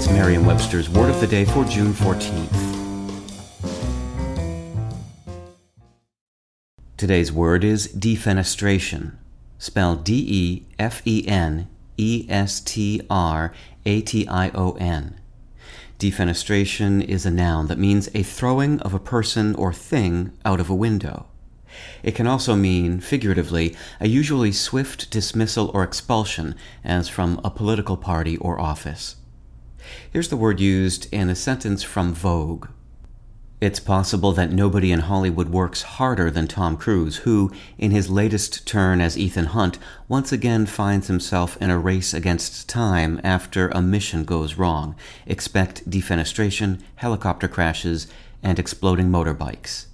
It's Merriam Webster's Word of the Day for June 14th. Today's word is defenestration, spelled D E F E N E S T R A T I O N. Defenestration is a noun that means a throwing of a person or thing out of a window. It can also mean, figuratively, a usually swift dismissal or expulsion, as from a political party or office. Here's the word used in a sentence from Vogue. It's possible that nobody in Hollywood works harder than Tom Cruise, who, in his latest turn as Ethan Hunt, once again finds himself in a race against time after a mission goes wrong. Expect defenestration, helicopter crashes, and exploding motorbikes.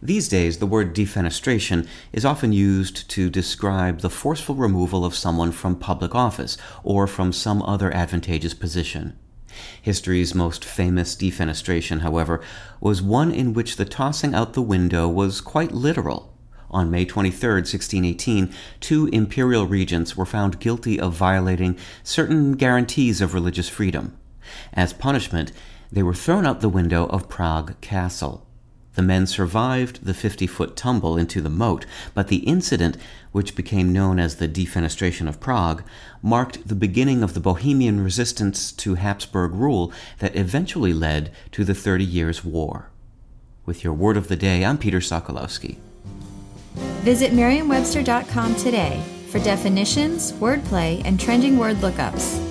These days, the word defenestration is often used to describe the forceful removal of someone from public office or from some other advantageous position. History's most famous defenestration, however, was one in which the tossing out the window was quite literal. On May 23, 1618, two imperial regents were found guilty of violating certain guarantees of religious freedom. As punishment, they were thrown out the window of Prague Castle. The men survived the 50 foot tumble into the moat, but the incident, which became known as the Defenestration of Prague, marked the beginning of the Bohemian resistance to Habsburg rule that eventually led to the Thirty Years' War. With your word of the day, I'm Peter Sokolowski. Visit Merriam-Webster.com today for definitions, wordplay, and trending word lookups.